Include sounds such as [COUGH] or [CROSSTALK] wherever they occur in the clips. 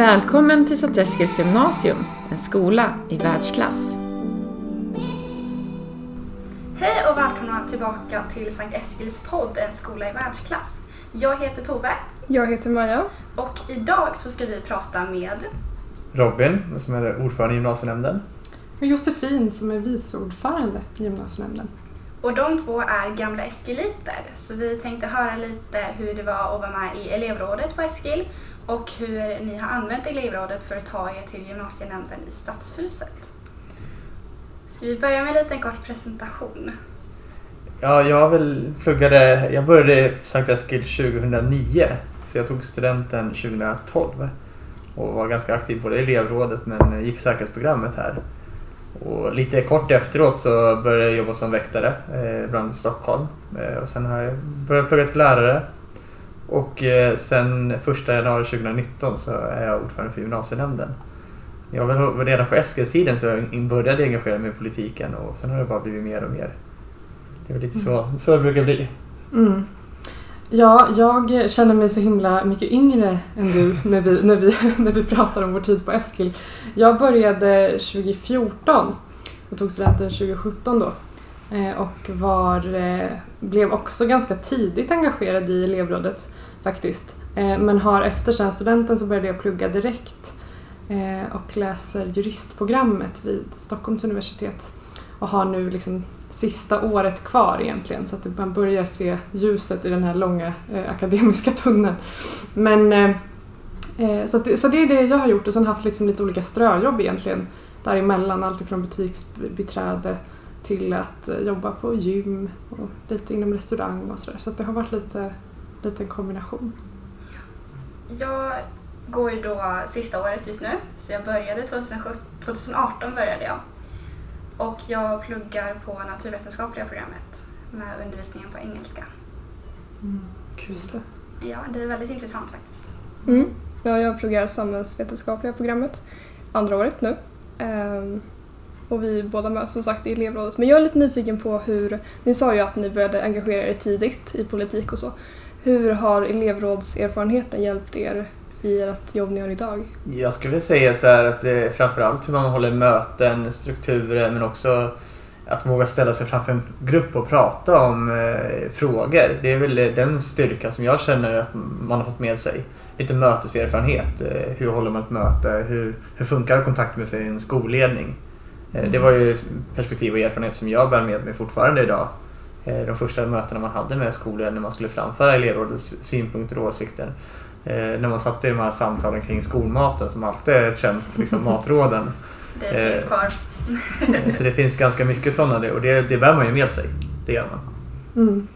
Välkommen till Sankt Eskils gymnasium, en skola i världsklass. Hej och välkomna tillbaka till Sankt Eskils podd En skola i världsklass. Jag heter Tove Jag heter Maja. och idag så ska vi prata med Robin, som är ordförande i gymnasienämnden. Och Josefin som är vice ordförande i gymnasienämnden. och de två är gamla Eskiliter. Så vi tänkte höra lite hur det var att vara med i elevrådet på Eskil och hur ni har använt elevrådet för att ta er till gymnasienämnden i Stadshuset. Ska vi börja med en liten kort presentation? Ja, jag väl pluggade, jag började på Sankt Eskil 2009. Så jag tog studenten 2012. Och var ganska aktiv både i elevrådet men gick säkerhetsprogrammet här. Och lite kort efteråt så började jag jobba som väktare eh, bland Stockholm. Eh, och sen har jag börjat plugga till lärare. Och eh, sen 1 januari 2019 så är jag ordförande för gymnasienämnden. Jag var redan på Eskilstiden så jag började engagera mig i politiken och sen har det bara blivit mer och mer. Det är lite så, så det brukar bli. Mm. Ja, jag känner mig så himla mycket yngre än du när vi, när vi, [LAUGHS] när vi pratar om vår tid på Eskil. Jag började 2014 och tog studenten 2017 då. Eh, och var, eh, blev också ganska tidigt engagerad i elevrådet faktiskt. Eh, men har efter sen studenten så började jag plugga direkt och läser juristprogrammet vid Stockholms universitet. Och har nu liksom sista året kvar egentligen så att man börjar se ljuset i den här långa eh, akademiska tunneln. Men eh, så, att det, så det är det jag har gjort och sen haft liksom lite olika ströjobb egentligen däremellan. alltifrån butiksbiträde till att eh, jobba på gym och lite inom restaurang och sådär. Så att det har varit lite, lite en kombination. Jag går ju då sista året just nu, så jag började 2017, 2018 började jag. Och jag pluggar på naturvetenskapliga programmet med undervisningen på engelska. Just det. Ja, det är väldigt intressant faktiskt. Mm. Ja, jag pluggar samhällsvetenskapliga programmet andra året nu. Ehm, och vi är båda med som sagt i elevrådet. Men jag är lite nyfiken på hur, ni sa ju att ni började engagera er tidigt i politik och så. Hur har elevrådserfarenheten hjälpt er i ert jobb ni har idag? Jag skulle säga så här att det är framförallt hur man håller möten, strukturer men också att våga ställa sig framför en grupp och prata om eh, frågor. Det är väl den styrka som jag känner att man har fått med sig. Lite möteserfarenhet. Eh, hur håller man ett möte? Hur, hur funkar kontakt med sin skolledning? Eh, det var ju perspektiv och erfarenhet som jag bär med mig fortfarande idag. Eh, de första mötena man hade med skolledningen när man skulle framföra elevrådets synpunkter och åsikter. Eh, när man satt i de här samtalen kring skolmaten som alltid är ett känt liksom, [LAUGHS] matråden. Det finns kvar. [LAUGHS] Så det finns ganska mycket sådana och det, det bär man ju med sig. Det gör man. Mm.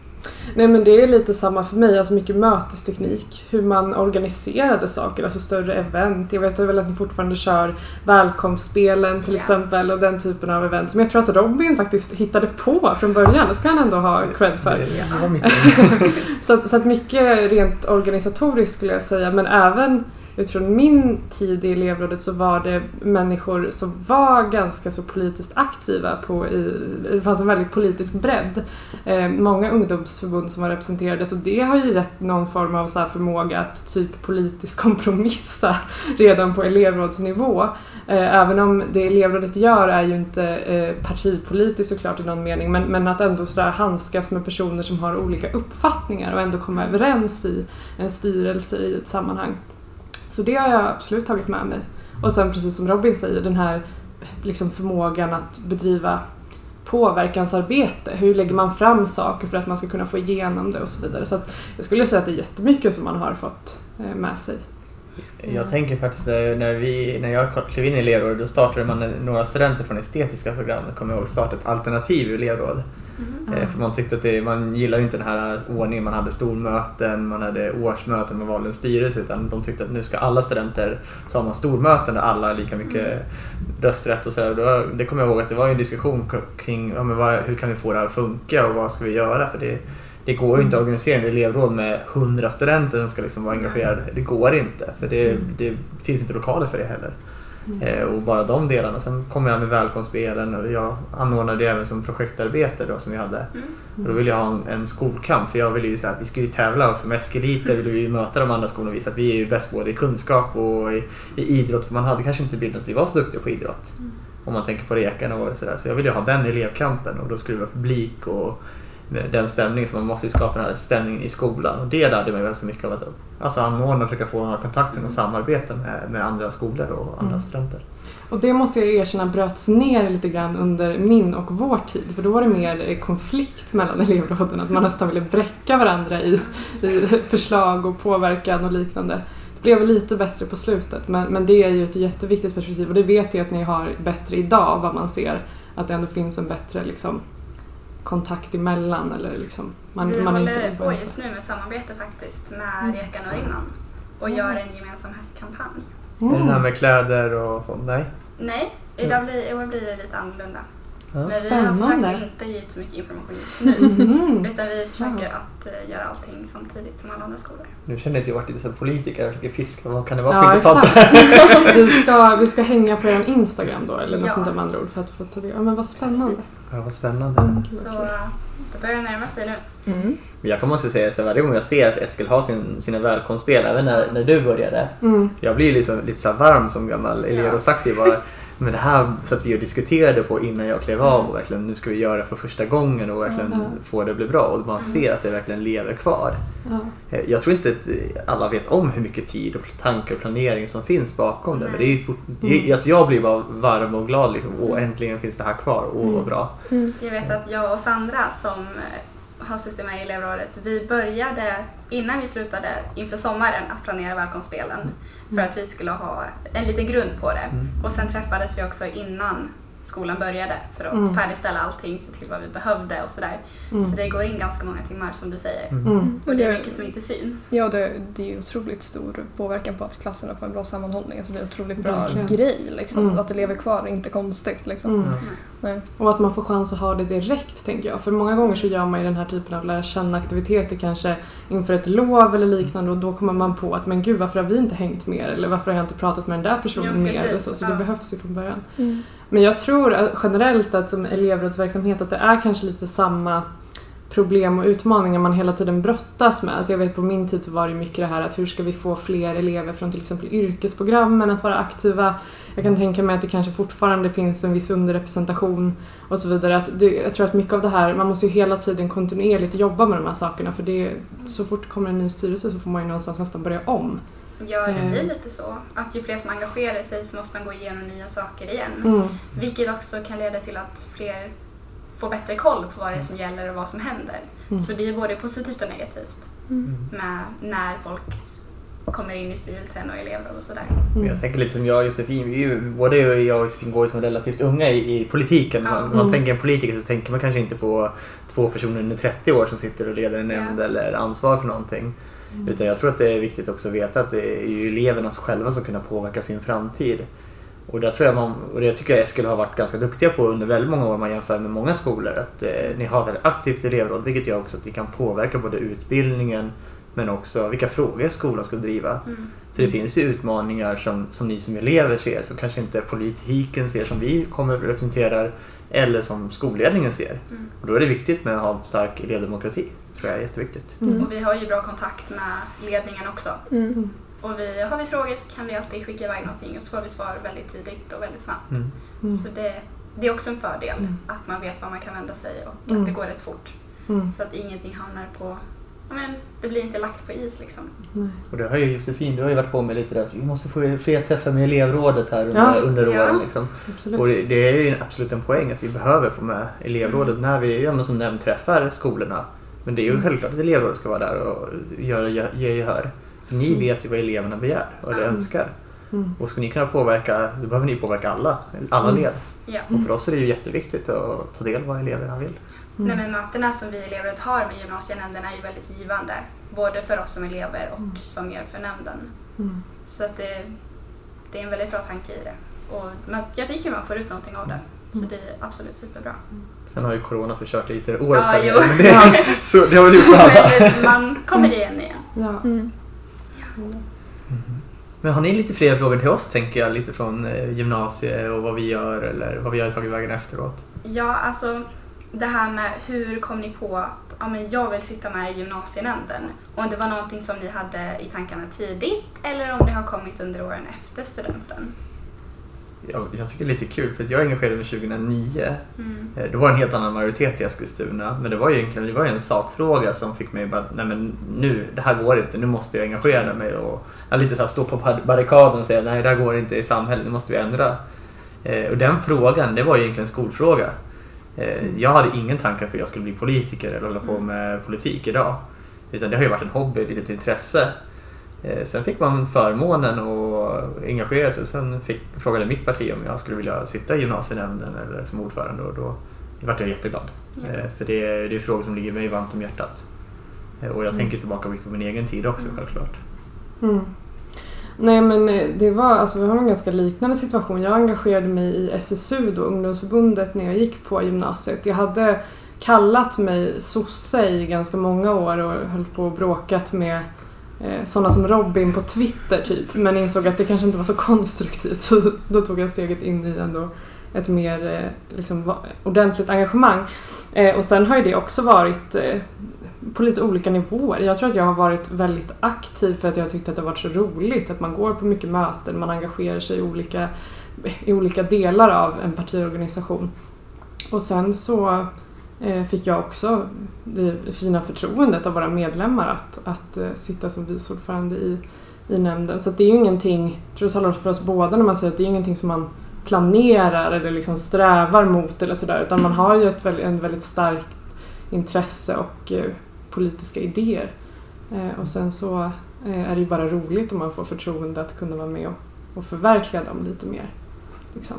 Nej men det är lite samma för mig, alltså mycket mötesteknik. Hur man organiserade saker, alltså större event. Jag vet väl att ni fortfarande kör välkomstspelen till Ja. exempel och den typen av event som jag tror att Robin faktiskt hittade på från början. Det ska han ändå ha cred för. Det, [LAUGHS] Så att, så att mycket rent organisatoriskt skulle jag säga men även utifrån min tid i elevrådet så var det människor som var ganska så politiskt aktiva på i, det fanns en väldigt politisk bredd. Eh, många ungdomsförbund som var representerade så det har ju gett någon form av så här förmåga att typ politiskt [LAUGHS] kompromissa redan på elevrådsnivå. Eh, även om det elevrådet gör är ju inte eh, partipolitiskt såklart i någon mening men, men att ändå sådär handskas med personer som har olika uppfattningar och ändå komma överens i en styrelse i ett sammanhang. Så det har jag absolut tagit med mig. Och sen precis som Robin säger, den här liksom förmågan att bedriva påverkansarbete. Hur lägger man fram saker för att man ska kunna få igenom det och så vidare. Så att jag skulle säga att det är jättemycket som man har fått eh, med sig. Jag tänker faktiskt när, när, vi, när jag klev in i elevrådet då startade man några studenter från estetiska programmet, kommer jag ihåg, starta ett alternativ elevråd. Eh, För man tyckte att det, man gillade inte den här ordningen, man hade stormöten, man hade årsmöten, man valde en styrelse utan de tyckte att nu ska alla studenter, så har man stormöten där alla har lika mycket rösträtt och sådär. Det kommer jag ihåg att det var en diskussion kring ja, men vad, hur kan vi få det här att funka och vad ska vi göra? För det, det går ju inte att organisera en elevråd med 100 studenter som ska liksom vara engagerade. Det går inte för det, det finns inte lokaler för det heller. Eh, och bara de delarna. Sen kom jag med välkomstspelen och jag anordnade det även som projektarbete då som vi hade. Mm. Och då ville jag ha en, en skolkamp för jag ville ju säga att vi ska ju tävla och som Eskiliter ville vi ju möta de andra skolorna och visa att vi är ju bäst både i kunskap och i, i idrott. För man hade kanske inte bilden att vi var så duktiga på idrott. Om man tänker på Rekarna och sådär. Så jag ville ju ha den elevkampen och då skulle det vara publik och den stämningen för man måste ju skapa den här stämningen i skolan och det lärde mig ganska mycket av att alltså anordna och försöka få den här kontakten och samarbeta med, med andra skolor och andra Mm. studenter. Och det måste jag erkänna bröts ner lite grann under min och vår tid. För då var det mer konflikt mellan [LAUGHS] elevråden. Att man nästan ville bräcka varandra i, i förslag och påverkan och liknande. Det blev lite bättre på slutet men, men det är ju ett jätteviktigt perspektiv och det vet jag att ni har bättre idag vad man ser. Att det ändå finns en bättre liksom, kontakt emellan eller liksom man, vi man håller inte på just nu med ett samarbete faktiskt med Mm. Rekan och innan och gör en gemensam höstkampanj. Är det det här Mm. med kläder och sånt? Nej? Nej, idag blir, i år blir det lite annorlunda. Ja. Men vi har Spännande. försökt inte ge ut så mycket information just nu. Mhm. [LAUGHS] Utan vi försöker Ja. att eh, göra allting samtidigt som alla andra skolor. Nu känner jag att jag varit lite som politiker och försöker fiska. Vad kan det vara för Ja, intressant? exakt. [LAUGHS] vi, ska, vi ska hänga på er Instagram då, eller något Ja. sånt där med andra ord för att få ta del. Ja, men vad spännande. Precis. Ja, vad spännande. Mm. Så det börjar närma sig nu. Mm. Men jag kan måste säga så varje gång jag ser att Eskil har sin, sina välkomstspel, även när, när du började. Mm. Jag blir liksom lite så varm som gammal elev och sagt det bara. [LAUGHS] Men det här satt vi och diskuterade på innan jag klev av och verkligen nu ska vi göra det för första gången och verkligen Mm. få det att bli bra och man ser att det verkligen lever kvar. Eh, Jag tror inte att alla vet om hur mycket tid och tankar och planering som finns bakom det. Men det är ju fort, är, alltså jag blir bara varm och glad liksom. Åh, äntligen finns det här kvar. Åh, vad bra. Jag vet att jag och Sandra som eh, har suttit med i elevrådet, vi började innan vi slutade inför sommaren att planera välkomstspelen för att vi skulle ha en liten grund på det. Mm. Och sen träffades vi också innan skolan började för att Mm. färdigställa allting, se till vad vi behövde och sådär. Mm. Så det går in ganska många timmar som du säger. Mm. Mm. Och det är mycket som inte syns. Ja, det, det är otroligt stor påverkan på att klasserna får en bra sammanhållning. Alltså det är en otroligt bra grej. Liksom. Mm. Att det lever kvar är inte konstigt. Liksom. Nej. Och att man får chans att ha det direkt tänker jag. För många gånger så gör man ju den här typen av lära känna aktiviteter kanske inför ett lov eller liknande och då kommer man på att men gud varför har vi inte hängt mer eller varför har jag inte pratat med den där personen Ja, mer eller så. Så det Ja. behövs ju från början. Mm. Men jag tror att generellt att som elevrådsverksamhet att det är kanske lite samma problem och utmaningar man hela tiden brottas med. Alltså jag vet på min tid så var det mycket det här att hur ska vi få fler elever från till exempel yrkesprogrammen att vara aktiva. Jag kan tänka mig att det kanske fortfarande finns en viss underrepresentation och så vidare. Att det, jag tror att mycket av det här, man måste ju hela tiden kontinuerligt jobba med de här sakerna för det, så fort det kommer en ny styrelse så får man ju någonstans nästan börja om. Ja, det blir lite så. Att ju fler som engagerar sig så måste man gå igenom nya saker igen. Mm. Vilket också kan leda till att fler får bättre koll på vad det är som gäller och vad som händer. Mm. Så det är både positivt och negativt Mm. med när folk kommer in i styrelsen och elevråd och sådär. Men Mm. jag tänker lite som jag och Josefin, vi är ju, både jag och Josefin går ju som relativt unga i, i politiken. Ja. Man, man Mm. tänker en politiker så tänker man kanske inte på två personer under 30 år som sitter och leder en nämnd Ja. eller ansvar för någonting. Utan jag tror att det är viktigt också att veta att det är ju eleverna själva som kan påverka sin framtid. Och där tror jag man, och det tycker jag Eskil har varit ganska duktiga på under väldigt många år om man jämför med många skolor. Att eh, ni har ett väldigt aktivt elevråd vilket gör också att ni kan påverka både utbildningen men också vilka frågor skolan ska driva. Mm. För det finns ju utmaningar som, som ni som elever ser som kanske inte politiken ser som vi kommer representerar eller som skolledningen ser. Mm. Och då är det viktigt med att ha stark elevdemokrati. tror jag är jätteviktigt. Mm. Och vi har ju bra kontakt med ledningen också. Mm. Och vi, har vi frågor så kan vi alltid skicka iväg någonting och så får vi svar väldigt tidigt och väldigt snabbt. Mm. Mm. Så det, det är också en fördel Mm. att man vet var man kan vända sig och Mm. att det går rätt fort. Mm. Så att ingenting hamnar på, ja men det blir inte lagt på is liksom. Nej. Och det har ju Josefin, du har ju varit på med lite där att vi måste få fler träffar med elevrådet här under, Ja. under Ja. åren. Liksom. Absolut. Och det, det är ju absolut en poäng att vi behöver få med elevrådet när vi ja, men som nämnt träffar skolorna. Men det är ju Mm. självklart att elevrådet ska vara där och göra, ge ge gehör. För ni Mm. vet ju vad eleverna begär och eller Mm. önskar. Mm. Och ska ni kunna påverka så behöver ni påverka alla, alla Mm. led. Ja. Och för oss är det ju jätteviktigt att ta del av vad eleverna vill. Mm. Nej, men mötena som vi elevrådet har med gymnasienämnderna är ju väldigt givande. Både för oss som elever och Mm. som er för nämnden. Mm. Så att det, det är en väldigt bra tanke i det. Och man, jag tycker man får ut någonting av det. Så Mm. det är absolut superbra. Sen har ju Corona förstört lite årets Ja, planering. jo. Men det, [LAUGHS] så, det har väl gjort alla. Men man kommer igen igen. Ja. Mm. Mm. Men har ni lite fler frågor till oss tänker jag, lite från eh, gymnasiet och vad vi gör eller vad vi har tagit vägen efteråt? Ja, alltså det här med hur kom ni på att ja, men jag vill sitta med i gymnasienämnden? Om det var någonting som ni hade i tankarna tidigt eller om det har kommit under åren efter studenten? Jag, jag tycker det är lite kul för att jag engagerade mig 2009. Mm. Eh, Då var det en helt annan majoritet i Eskilstuna. Men det var ju egentligen det var ju en sakfråga som fick mig bara, nej men nu, det här går inte, nu måste jag engagera mig och lite så här stå på bar- barrikaden och säga nej det här går inte i samhället, nu måste vi ändra. Eh, Och den frågan, det var ju egentligen en skolfråga. Eh, Jag hade ingen tankar för att jag skulle bli politiker eller hålla på med politik idag. Utan det har ju varit en hobby, ett litet intresse. Eh, Sen fick man förmånen att engagera sig. Sen fick, frågade mitt parti om jag skulle vilja sitta i gymnasienämnden eller som ordförande och då vart jag jätteglad. Ja. Eh, För det är, det är frågor som ligger mig varmt om hjärtat. Eh, Och jag tänker tillbaka mycket på min egen tid också självklart. Mm. Nej men eh, det var, alltså vi har en ganska liknande situation. Jag engagerade mig i SSU då, ungdomsförbundet, när jag gick på gymnasiet. Jag hade kallat mig sosse i ganska många år och höll på och bråkat med Eh, sådana som Robin på Twitter typ. Men insåg att det kanske inte var så konstruktivt [LAUGHS] så då tog jag steget in i ändå ett mer eh, liksom, ordentligt engagemang. Eh, och sen har ju det också varit på lite olika nivåer. Jag tror att jag har varit väldigt aktiv för att jag tyckte att det har varit så roligt att man går på mycket möten, man engagerar sig i olika, i olika delar av en partiorganisation. Och sen så Eh, fick jag också det fina förtroendet av våra medlemmar att, att eh, sitta som vice ordförande i, i nämnden. Så att det är ju ingenting, jag tror det talar för oss båda när man säger att det är ingenting som man planerar eller liksom strävar mot eller sådär utan man har ju ett, väldigt- en väldigt starkt intresse och eh, politiska idéer. Eh, och sen så eh, är det ju bara roligt om man får förtroende att kunna vara med och, och förverkliga dem lite mer. Liksom.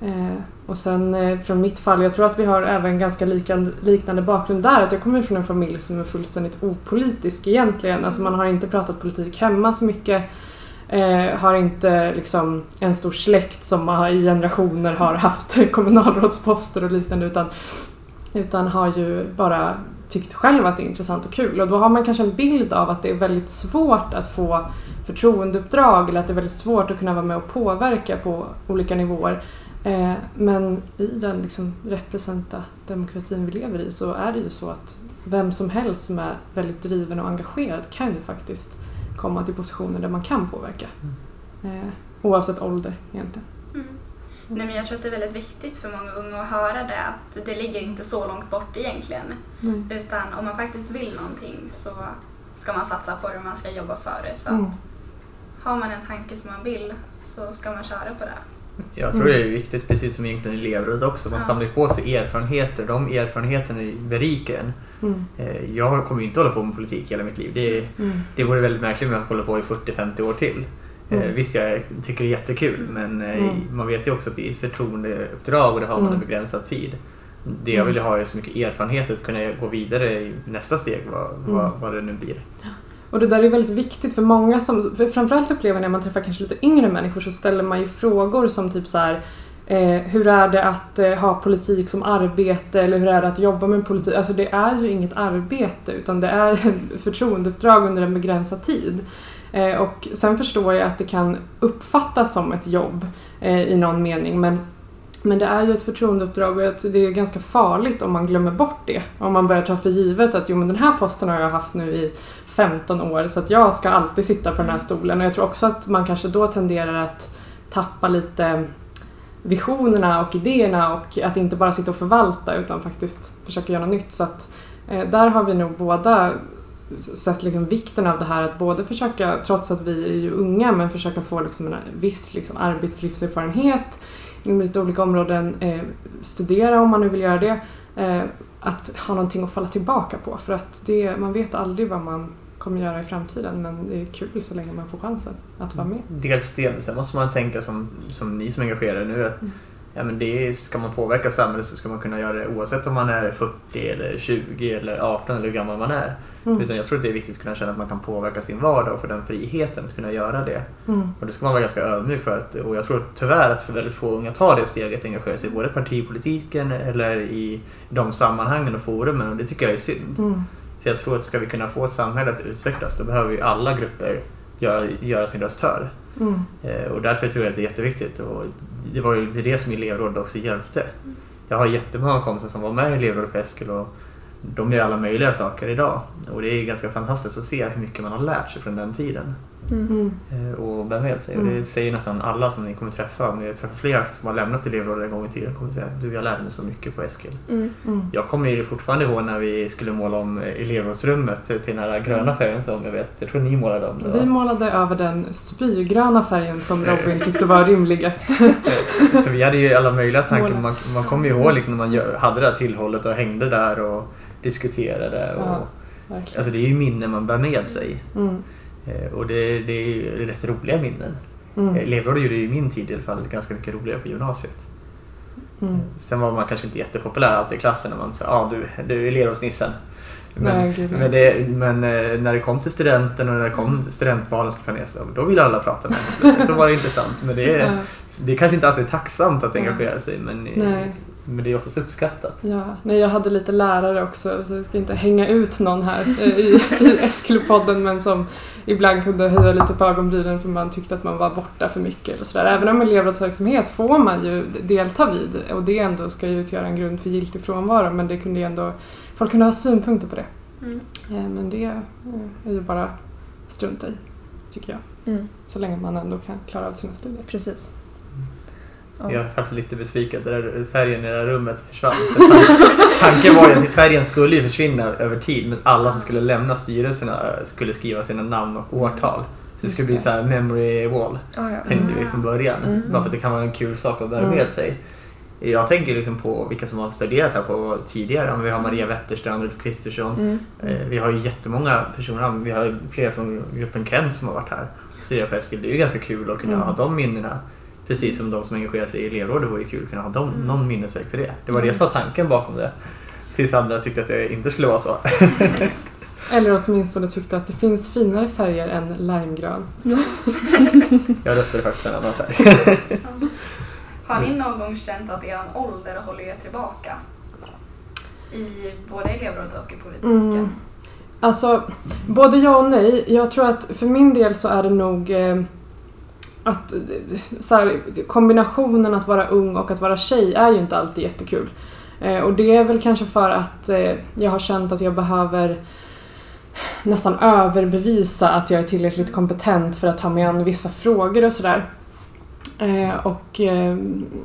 Eh, och sen eh, från mitt fall, jag tror att vi har även ganska liknande bakgrund där. Att jag kommer från en familj som är fullständigt opolitisk egentligen. Alltså man har inte pratat politik hemma så mycket. Eh, har inte liksom en stor släkt som har, i generationer har haft [LAUGHS] kommunalrådsposter och liknande utan, utan har ju bara tyckt själv att det är intressant och kul. Och då har man kanske en bild av att det är väldigt svårt att få förtroendeuppdrag eller att det är väldigt svårt att kunna vara med och påverka på olika nivåer. Eh, men i den liksom representa demokratin vi lever i så är det ju så att vem som helst som är väldigt driven och engagerad kan ju faktiskt komma till positioner där man kan påverka. Eh, oavsett ålder egentligen. Mm. Nej, men jag tror att det är väldigt viktigt för många unga att höra det att det ligger inte så långt bort egentligen. Nej. Utan om man faktiskt vill någonting så ska man satsa på det och man ska jobba för det. Så Mm. att har man en tanke som man vill så ska man köra på det. Jag tror det är viktigt, precis som egentligen i elevrådet också. Man Ja. samlar på sig erfarenheter. De erfarenheterna berikar en. Mm. Eh, Jag kommer ju inte hålla på med politik hela mitt liv. Det, Mm. det vore väldigt märkligt om jag håller på i 40-50 år till. Eh, Mm. Visst, jag tycker det är jättekul men eh, Mm. man vet ju också att det är ett förtroendeuppdrag och det har man en Mm. begränsad tid. Det jag vill ha är så mycket erfarenhet att kunna gå vidare i nästa steg, vad, vad, Mm. vad det nu blir. Och det där är väldigt viktigt för många som, för framförallt upplever jag när man träffar kanske lite yngre människor så ställer man ju frågor som typ så här eh, hur är det att eh, ha politik som arbete eller hur är det att jobba med politik? Alltså det är ju inget arbete utan det är ett [LAUGHS] förtroendeuppdrag under en begränsad tid. Eh, och sen förstår jag att det kan uppfattas som ett jobb eh, i någon mening men men det är ju ett förtroendeuppdrag och det är ganska farligt om man glömmer bort det. Om man börjar ta för givet att jo men den här posten har jag haft nu i 15 år så att jag ska alltid sitta på den här stolen. Och jag tror också att man kanske då tenderar att tappa lite visionerna och idéerna och att inte bara sitta och förvalta utan faktiskt försöka göra något nytt. Så att eh, där har vi nog båda sett liksom vikten av det här att både försöka, trots att vi är ju unga, men försöka få liksom en viss liksom arbetslivserfarenhet inom lite olika områden, eh, studera om man nu vill göra det, eh, att ha någonting att falla tillbaka på för att det, man vet aldrig vad man kommer göra i framtiden men det är kul så länge man får chansen att vara med. Dels det, sen måste man tänka som, som ni som är engagerade nu att Mm. Ja, men det ska man påverka samhället så ska man kunna göra det oavsett om man är 40 eller 20 eller 18 eller hur gammal man är. Mm. Utan jag tror att det är viktigt att kunna känna att man kan påverka sin vardag och få den friheten att kunna göra det. Mm. Och det ska man vara ganska ödmjuk för. Att, och jag tror tyvärr att för väldigt få unga tar det steget att engagera sig i både partipolitiken eller i de sammanhangen och forumen och det tycker jag är synd. Mm. För jag tror att ska vi kunna få ett samhälle att utvecklas då behöver ju alla grupper göra, göra sin röst hörd. Mm. Eh, och därför tror jag att det är jätteviktigt. Och det var ju det, det som elevrådet också hjälpte. Jag har jättemånga kompisar som var med i elevrådet på Eskil och de gör alla möjliga saker idag. Och det är ganska fantastiskt att se hur mycket man har lärt sig från den tiden. Mm. eh, och med sig. Och det säger nästan alla som ni kommer träffa. Om ni träffar flera som har lämnat elevrådet en gång i tiden kommer säga att du jag lärde mig så mycket på Eskil. Mm. Mm. Jag kommer ju fortfarande ihåg när vi skulle måla om elevrådsrummet till den här gröna färgen som jag vet, jag tror ni målade om. det, Vi målade över den spygröna färgen som Robin [LAUGHS] tyckte var rimlig att Så vi hade ju alla möjliga tankar. Man, man kommer ju ihåg liksom när man gör, hade det här tillhållet och hängde där och diskuterade. Och, Ja. Alltså det är ju minnen man bär med sig. Mm. Eh, Och det, det är rätt roliga minnen. Mm. Elevrådet gjorde ju i min tid i alla fall ganska mycket roligare på gymnasiet. Mm. Sen var man kanske inte jättepopulär alltid i klassen när man sa ja du, du är elevrådsnissen. Men, Nej, men, det, men eh, när det kom till studenten och när det kom studentbalen skulle planeras, då ville alla prata med. [LAUGHS] Då var det intressant. Men det är, det är kanske inte alltid tacksamt att engagera sig men, Nej. Men det är oftast uppskattat. Ja, nej, jag hade lite lärare också, så jag ska inte hänga ut någon här eh, i, i [LAUGHS] Eskilpodden, men som ibland kunde höja lite på ögonbrynen för man tyckte att man var borta för mycket. Eller sådär. Även om elevrådsverksamhet får man ju delta vid och det ändå ska ju utgöra en grund för giltig frånvaro, men det kunde ju ändå, folk kunde ha synpunkter på det. Mm. Eh, Men det eh, är ju bara strunta i, tycker jag. Mm. Så länge man ändå kan klara av sina studier. Precis. Ja. Jag är faktiskt lite besviken. Där färgen i det där rummet försvann. För tan- Tanken var ju att färgen skulle försvinna över tid men alla som skulle lämna styrelserna skulle skriva sina namn och årtal. Så det skulle bli så här memory wall. Ah, ja. tänkte vi från början. Mm. Bara för att det kan vara en kul sak att bära Mm. med sig. Jag tänker liksom på vilka som har studerat här på tidigare. Vi har Maria Wetterstrand, Ulf Kristersson. Mm. Eh, Vi har ju jättemånga personer. Vi har flera från gruppen Kent som har varit här studerat på Eskil. Det är ju ganska kul att kunna Mm. ha de minnena. Precis som de som engagerar sig i elevrådet vore ju kul att kunna ha dem, Mm. någon minnesväg för det. Det var det som var tanken bakom det. Tills andra tyckte att det inte skulle vara så. [LAUGHS] Eller åtminstone tyckte att det finns finare färger än limegrön. [LAUGHS] Jag röstade faktiskt en annan färg. [LAUGHS] Har ni någon gång känt att er ålder håller er tillbaka? I både elevrådet och i politiken? Mm. Alltså, både ja och nej. Jag tror att för min del så är det nog eh, att så här, kombinationen att vara ung och att vara tjej är ju inte alltid jättekul. Eh, och det är väl kanske för att eh, jag har känt att jag behöver nästan överbevisa att jag är tillräckligt kompetent för att ta mig an vissa frågor och sådär. Eh, och, eh,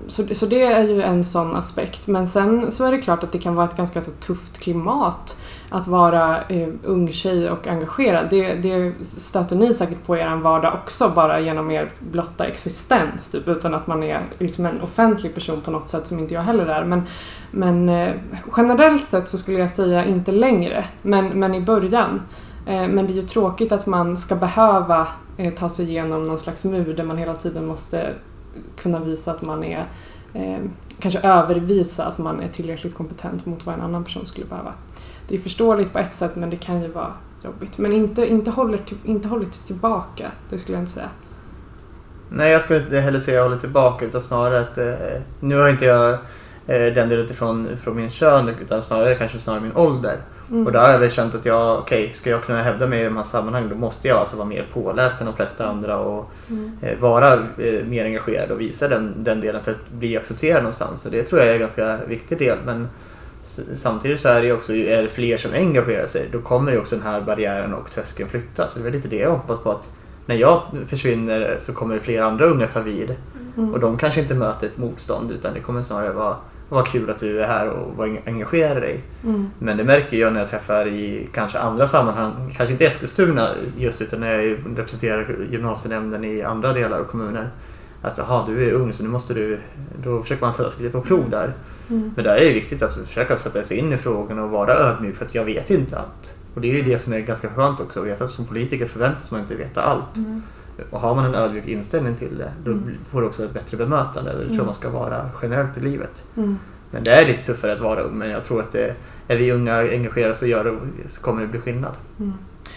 så, så det är ju en sån aspekt. Men sen så är det klart att det kan vara ett ganska så tufft klimat att vara eh, ung tjej och engagerad. Det, det stöter ni säkert på i er vardag också, bara genom er blotta existens, typ, utan att man är liksom en offentlig person på något sätt som inte jag heller är. Men, men eh, generellt sett så skulle jag säga inte längre, men, men i början. Eh, men det är ju tråkigt att man ska behöva Eh, ta sig igenom någon slags mur där man hela tiden måste kunna visa att man är eh, kanske övervisa att man är tillräckligt kompetent mot vad en annan person skulle behöva. Det är förståeligt på ett sätt men det kan ju vara jobbigt. Men inte, inte, håller, inte håller tillbaka, det skulle jag inte säga. Nej, jag skulle inte heller säga att jag håller tillbaka utan snarare att eh, nu har inte jag eh, den delen utifrån från min kön utan snarare kanske snarare min ålder. Mm. Och där har jag väl känt att jag, okej, ska jag kunna hävda mig i de här sammanhangen då måste jag alltså vara mer påläst än de flesta andra och Mm. eh, vara eh, mer engagerad och visa den, den delen för att bli accepterad någonstans. Och det tror jag är en ganska viktig del. Men samtidigt så är det ju också, är det fler som engagerar sig då kommer ju också den här barriären och tröskeln flyttas. Så det är väl lite det jag hoppas på att när jag försvinner så kommer fler andra unga ta vid. Mm. Och de kanske inte möter ett motstånd utan det kommer snarare vara vad kul att du är här och vad engagerar dig. Mm. Men det märker jag när jag träffar i kanske andra sammanhang, kanske inte Eskilstuna just utan när jag representerar gymnasienämnden i andra delar av kommunen. Att jaha, du är ung så nu måste du, då försöker man sätta sig lite på prov där. Mm. Men där är det viktigt att försöka sätta sig in i frågorna och vara ödmjuk för att jag vet inte allt. Och det är ju det som är ganska skönt också, att veta att som politiker förväntas man inte veta allt. Mm. Och har man en ödmjuk inställning till det, då Mm. får du också ett bättre bemötande. Det tror Mm. jag man ska vara generellt i livet. Mm. Men det är lite tuffare att vara ung, men jag tror att det, är vi unga engagerade så, gör det, så kommer det bli skillnad. Mm.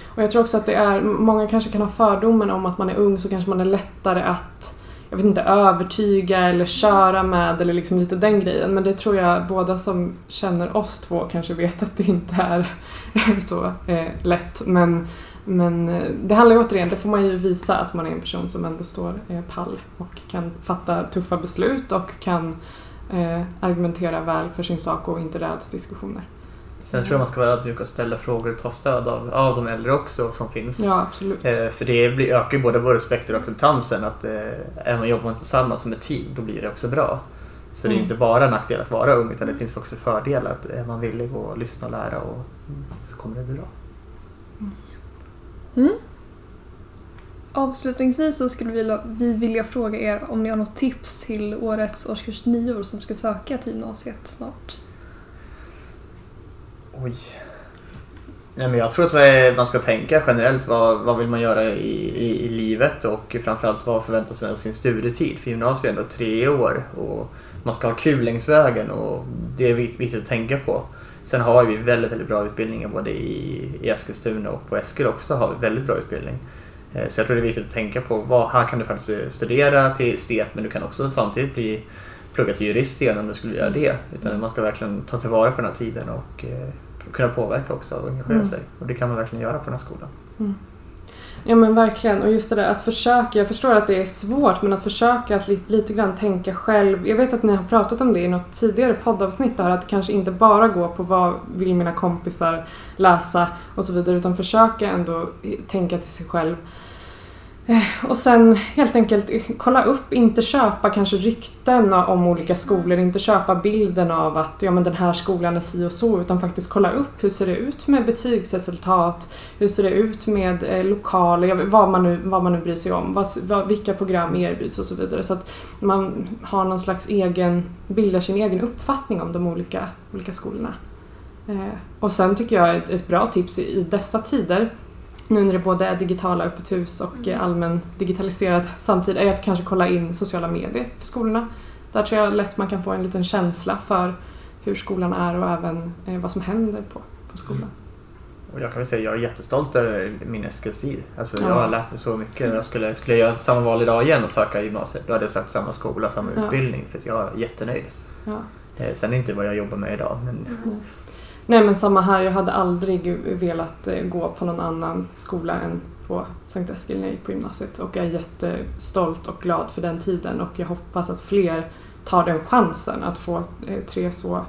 Och jag tror också att det är, många kanske kan ha fördomen om att man är ung så kanske man är lättare att jag vet inte, övertyga eller köra med eller liksom lite den grejen. Men det tror jag båda som känner oss två kanske vet att det inte är [LAUGHS] så eh, lätt. Men, men eh, det handlar ju återigen, det får man ju visa att man är en person som ändå står eh, pall och kan fatta tuffa beslut och kan eh, argumentera väl för sin sak och inte räds diskussioner. Sen tror jag man ska vara ödmjuk och ställa frågor och ta stöd av, av de äldre också som finns. Ja, absolut. Eh, för det blir, ökar ju både vår respekt och acceptansen att eh, även om jobbar man tillsammans som ett team då blir det också bra. Så det är Mm. inte bara nackdel att vara ung utan det finns också fördelar att är man villig att lyssna och lära och så kommer det bli bra. Mm. Avslutningsvis så skulle vi, vilja- vi vilja fråga er om ni har något tips till årets årskurs 9 som ska söka till gymnasiet snart. Oj. Nej, men jag tror att man ska tänka generellt vad, vad vill man göra i, i, i livet och framförallt vad förväntas man av sin studietid. För gymnasiet är ändå tre år och man ska ha kul längs vägen och det är viktigt att tänka på. Sen har vi väldigt, väldigt bra utbildningar både i, i Eskilstuna och på Eskil också har vi väldigt bra utbildning. Eh, Så jag tror det är viktigt att tänka på vad, här kan du faktiskt studera till estet men du kan också samtidigt bli plugga till jurist igen om du skulle göra det. Utan man ska verkligen ta tillvara på den här tiden och eh, kunna påverka också och engagera Mm. sig. Och det kan man verkligen göra på den här skolan. Ja men verkligen, och just det där att försöka, jag förstår att det är svårt, men att försöka att lite, lite grann tänka själv. Jag vet att ni har pratat om det i något tidigare poddavsnitt där, att kanske inte bara gå på vad vill mina kompisar läsa och så vidare, utan försöka ändå eh, tänka till sig själv. Eh, och sen helt enkelt kolla upp, inte köpa kanske rykten om olika skolor, inte köpa bilden av att ja, men den här skolan är si och så, utan faktiskt kolla upp hur ser det ut med betygsresultat, hur ser det ut med eh, lokaler, vad man, nu, vad man nu bryr sig om, vad, vad, vilka program erbjuds och så vidare. Så att man har någon slags egen, bildar sin egen uppfattning om de olika, olika skolorna. Eh, och sen tycker jag ett, ett bra tips i, i dessa tider, nu när det både är digitala öppet hus och eh, allmän digitaliserad samtid, är att kanske kolla in sociala medier för skolorna. Där tror jag lätt man kan få en liten känsla för hur skolan är och även eh, vad som händer på, på skolan. Och jag kan väl säga att jag är jättestolt över min Eskilstid. Alltså jag Ja. har lärt mig så mycket. Jag skulle, skulle jag göra samma val idag igen och söka gymnasiet då hade jag sökt samma skola, samma Ja. utbildning för jag är jättenöjd. Ja. Eh, Sen inte vad jag jobbar med idag men Nej men samma här, jag hade aldrig velat eh, gå på någon annan skola än på Sankt Eskil när jag gick på gymnasiet och jag är jättestolt och glad för den tiden och jag hoppas att fler tar den chansen att få eh, tre så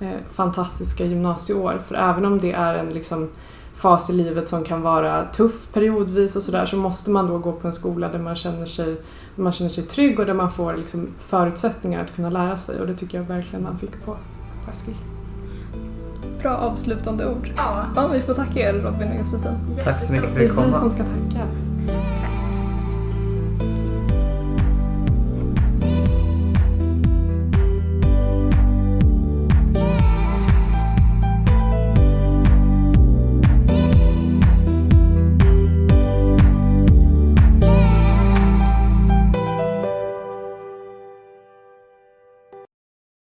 eh, fantastiska gymnasieår. För även om det är en liksom, fas i livet som kan vara tuff periodvis och sådär så måste man då gå på en skola där man känner sig, man känner sig trygg och där man får liksom, förutsättningar att kunna lära sig och det tycker jag verkligen man fick på, på Eskil. Bra avslutande ord. Ja, Ja, vi får tacka er Robin och Josefin. Tack så mycket för Det att är du vi kom. som ska tacka.